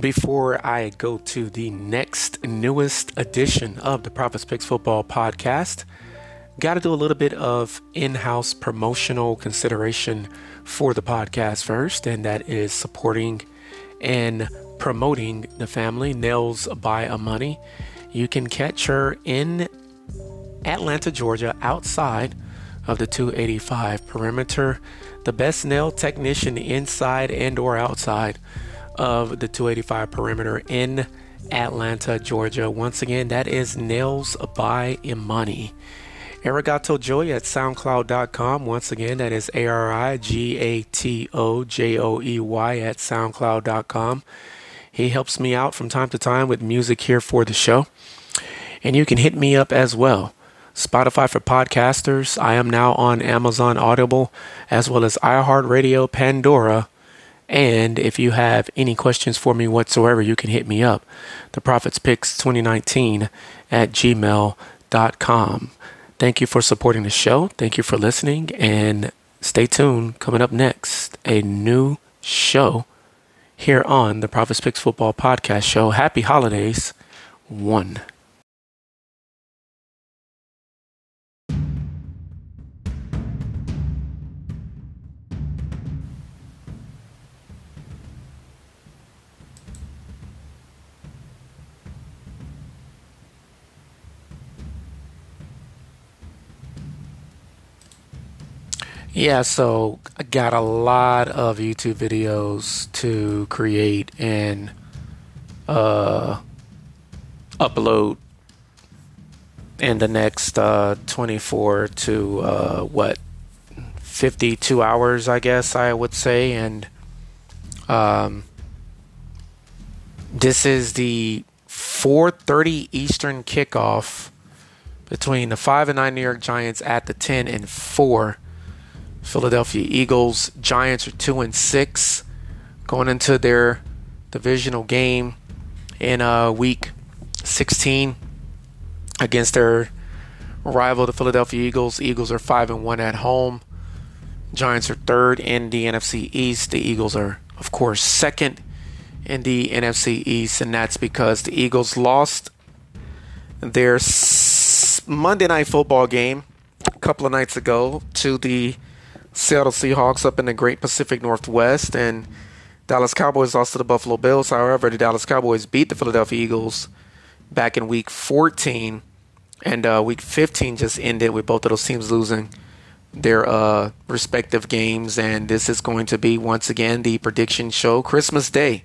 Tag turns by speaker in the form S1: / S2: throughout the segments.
S1: Before I go to the next newest edition of the Prophets Picks Football podcast, got to do a little bit of in house promotional consideration for the podcast first, and that is supporting and promoting the family, Nails by Imani. You can catch her in Atlanta, Georgia, outside of the 285 perimeter. The best nail technician inside and or outside of the 285 perimeter in Atlanta, Georgia. Once again, that is Nails by Imani. Arigato Joey at SoundCloud.com. Once again, that is A R I G A T O J O E Y at SoundCloud.com. He helps me out from time to time with music here for the show. And you can hit me up as well. Spotify for podcasters. I am now on Amazon Audible as well as iHeartRadio, Pandora, and if you have any questions for me whatsoever, you can hit me up. The Prophets Picks 2019 at gmail.com. Thank you for supporting the show. Thank you for listening. And stay tuned. Coming up next, a new show here on the Prophets Picks Football Podcast Show. Happy holidays. One. Yeah, so I got a lot of YouTube videos to create and uh, upload in the next uh, 24 to uh, what 52 hours, I guess I would say, and um, this is the 4:30 Eastern kickoff between the five and nine New York Giants at the 10 and four Philadelphia Eagles. Giants are two and six going into their divisional game in uh, week 16 against their rival, the Philadelphia Eagles. Eagles are five and one at home. Giants are third in the NFC East. The Eagles are, of course, second in the NFC East, and that's because the Eagles lost their Monday night football game a couple of nights ago to the Seattle Seahawks up in the Great Pacific Northwest, and Dallas Cowboys lost to the Buffalo Bills. However, the Dallas Cowboys beat the Philadelphia Eagles back in Week 14, and uh, Week 15 just ended with both of those teams losing their uh, respective games. And this is going to be once again the prediction show, Christmas Day,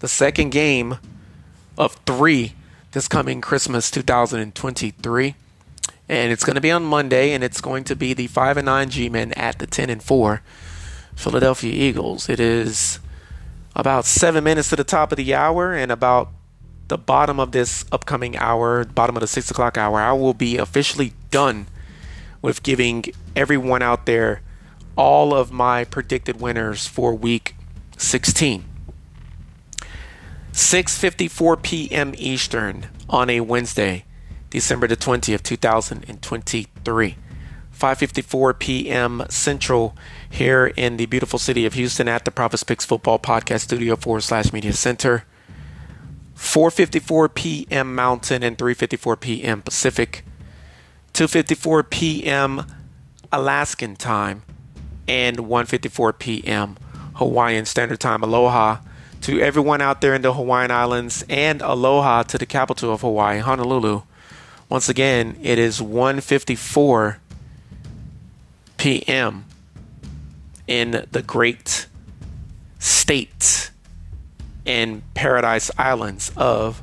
S1: the second game of three this coming Christmas 2023 and it's going to be on Monday, and it's going to be the five and nine G-men at the ten and four Philadelphia Eagles. It is about seven minutes to the top of the hour, and about the bottom of this upcoming hour, bottom of the six o'clock hour, I will be officially done with giving everyone out there all of my predicted winners for week 16. 6:54 p.m. Eastern on a Wednesday. December the 20th, 2023. 5:54 p.m. Central here in the beautiful city of Houston at the Prophets Picks Football Podcast Studio forward slash Media Center. 4:54 p.m. Mountain and 3:54 p.m. Pacific. 2:54 p.m. Alaskan time and 1:54 p.m. Hawaiian Standard Time. Aloha to everyone out there in the Hawaiian Islands and aloha to the capital of Hawaii, Honolulu. Once again, it is 1:54 p.m. in the great state and paradise islands of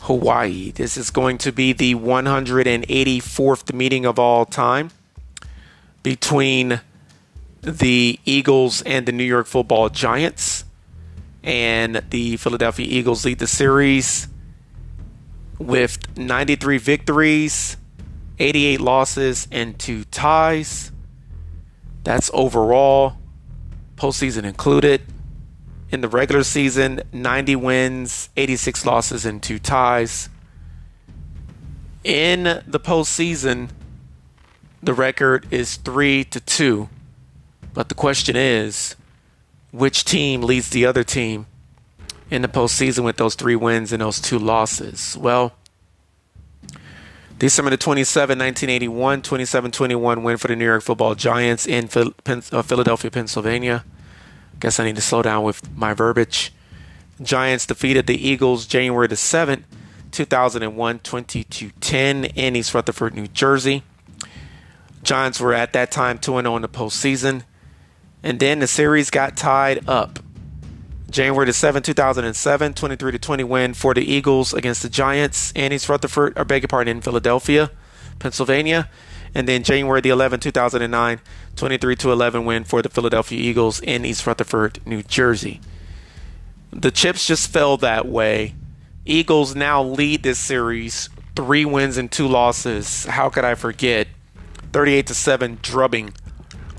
S1: Hawaii. This is going to be the 184th meeting of all time between the Eagles and the New York Football Giants. And the Philadelphia Eagles lead the series with 93 victories, 88 losses, and two ties. That's overall, postseason included. In the regular season, 90 wins, 86 losses, and two ties. In the postseason, the record is three to two. But the question is, which team leads the other team in the postseason with those three wins and those two losses? Well, December the 27, 1981, 27 21 win for the New York football Giants in uh, Philadelphia, Pennsylvania. Guess I need to slow down with my verbiage. Giants defeated the Eagles January the 7th, 2001, 22 10 in East Rutherford, New Jersey. Giants were at that time 2 0 in the postseason. And then the series got tied up. January the 7th, 2007, 23 20 win for the Eagles against the Giants in East Rutherford, or beg your pardon, in Philadelphia, Pennsylvania. And then January the 11th, 2009, 23 to 11 win for the Philadelphia Eagles in East Rutherford, New Jersey. The chips just fell that way. Eagles now lead this series, three wins and two losses. How could I forget? 38 to 7 drubbing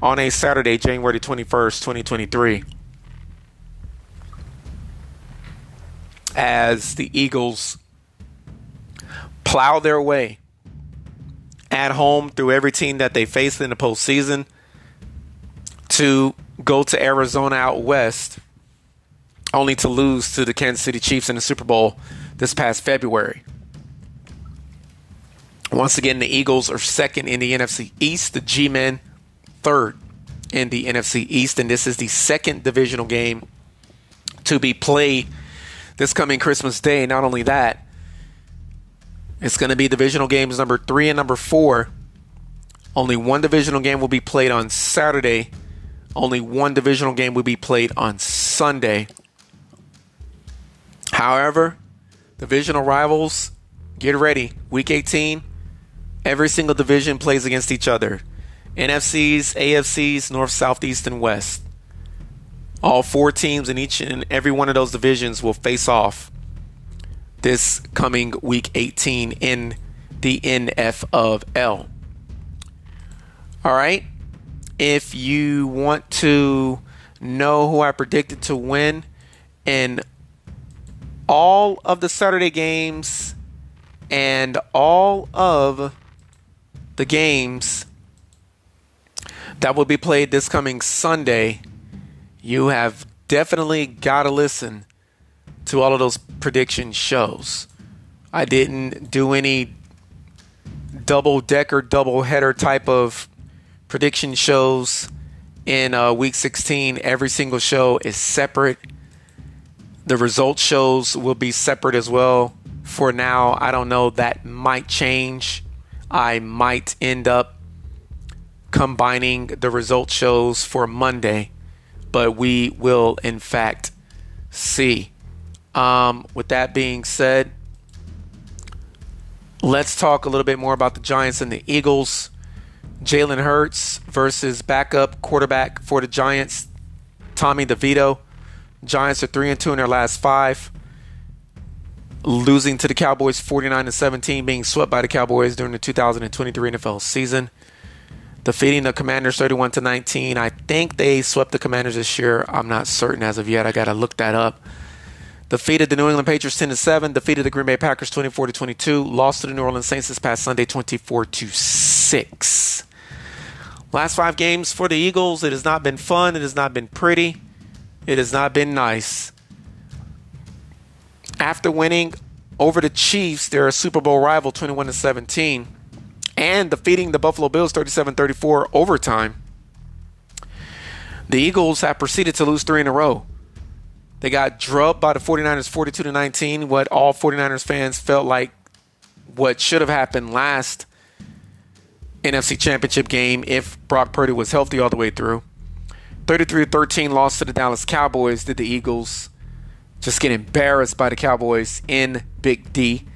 S1: on a Saturday, January 21st, 2023. As the Eagles plow their way at home through every team that they faced in the postseason to go to Arizona out west, only to lose to the Kansas City Chiefs in the Super Bowl this past February. Once again, the Eagles are second in the NFC East, the G Men third in the NFC East, and this is the second divisional game to be played this coming Christmas Day. Not only that, it's going to be divisional games number three and number four. Only one divisional game will be played on Saturday. Only one divisional game will be played on Sunday. However, divisional rivals, get ready. Week 18, Every single division plays against each other NFCs, AFCs, North, South, East, and West. All four teams in each and every one of those divisions will face off this coming week 18 in the NF of L. All right. If you want to know who I predicted to win in all of the Saturday games and all of the games that will be played this coming Sunday, you have definitely got to listen to all of those prediction shows. I didn't do any double decker, double header type of prediction shows in uh, week 16. Every single show is separate. The result shows will be separate as well. For now, I don't know. That might change I might end up combining the result shows for Monday, but we will, in fact, see. Um, with that being said, let's talk a little bit more about the Giants and the Eagles. Jalen Hurts versus backup quarterback for the Giants, Tommy DeVito. Giants are three and two in their last five losing to the Cowboys 49 to 17, being swept by the Cowboys during the 2023 NFL season. Defeating the Commanders 31 to 19. I think they swept the Commanders this year. I'm not certain as of yet. I got to look that up. Defeated the New England Patriots 10 to 7. Defeated the Green Bay Packers 24 to 22. Lost to the New Orleans Saints this past Sunday 24 to 6. Last five games for the Eagles. It has not been fun. It has not been pretty. It has not been nice after winning over the Chiefs, their Super Bowl rival 21 to 17, and defeating the Buffalo Bills 37-34 overtime. The Eagles have proceeded to lose 3 in a row. They got drubbed by the 49ers 42 to 19, what all 49ers fans felt like what should have happened last NFC Championship game if Brock Purdy was healthy all the way through. 33 13 loss to the Dallas Cowboys did the Eagles just get embarrassed by the Cowboys in Big D.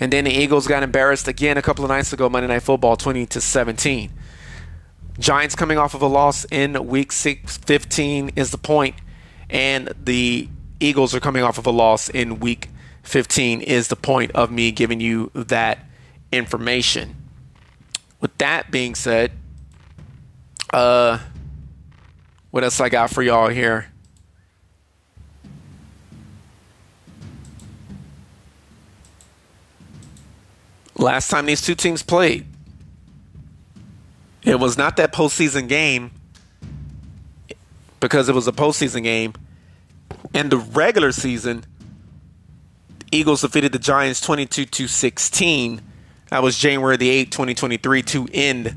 S1: And then the Eagles got embarrassed again a couple of nights ago, Monday Night Football, 20 to 17. Giants coming off of a loss in week six, 15 is the point, and the Eagles are coming off of a loss in week 15 is the point of me giving you that information. With that being said, uh, what else I got for y'all here? Last time these two teams played. It was not that postseason game because it was a postseason game. And the regular season Eagles defeated the Giants 22 to 16. That was January the 8th, 2023 to end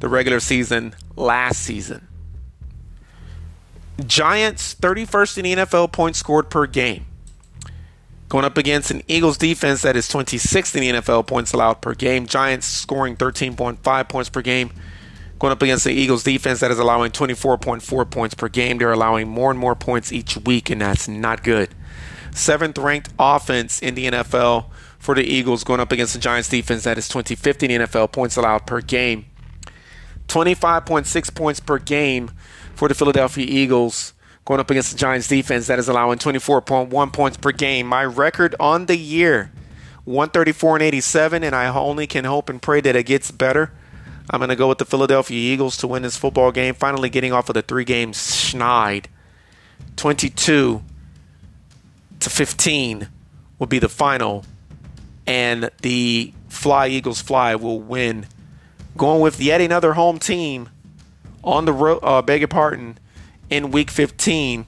S1: the regular season last season. Giants 31st in the NFL points scored per game. Going up against an Eagles defense that is 26th in the NFL points allowed per game. Giants scoring 13.5 points per game. Going up against the Eagles defense that is allowing 24.4 points per game. They're allowing more and more points each week, and that's not good. Seventh ranked offense in the NFL for the Eagles going up against the Giants defense that is 25th in the NFL points allowed per game. 25.6 points per game for the Philadelphia Eagles going up against the Giants defense that is allowing 24.1 points per game. My record on the year 134 and 87 and I only can hope and pray that it gets better. I'm going to go with the Philadelphia Eagles to win this football game, finally getting off of the three game schneid. 22 to 15 will be the final and the Fly Eagles Fly will win. Going with yet another home team on the road, uh, beg your pardon, in week 15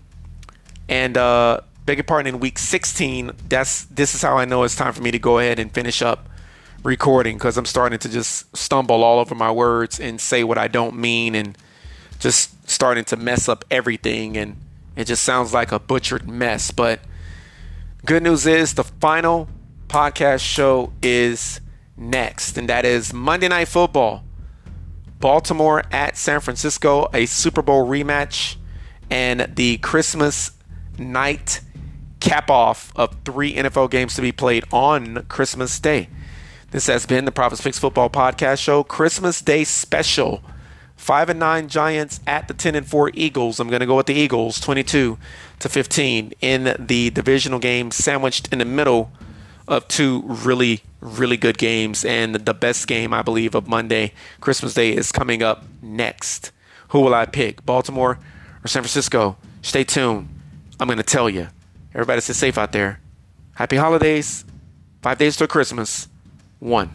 S1: and uh, beg your pardon in week 16 that's this is how i know it's time for me to go ahead and finish up recording because i'm starting to just stumble all over my words and say what i don't mean and just starting to mess up everything and it just sounds like a butchered mess. But good news is the final podcast show is next and that is monday night football. Baltimore at san francisco a super bowl rematch and the Christmas night cap off of three NFL games to be played on Christmas Day. This has been the Prophets Picks Football Podcast Show, Christmas Day special. Five and nine Giants at the ten and four Eagles. I'm going to go with the Eagles, 22 to 15 in the divisional game, sandwiched in the middle of two really, really good games. And the best game, I believe, of Monday, Christmas Day, is coming up next. Who will I pick? Baltimore or San Francisco, stay tuned. I'm going to tell you. Everybody stay safe out there. Happy holidays. Five days till Christmas. One.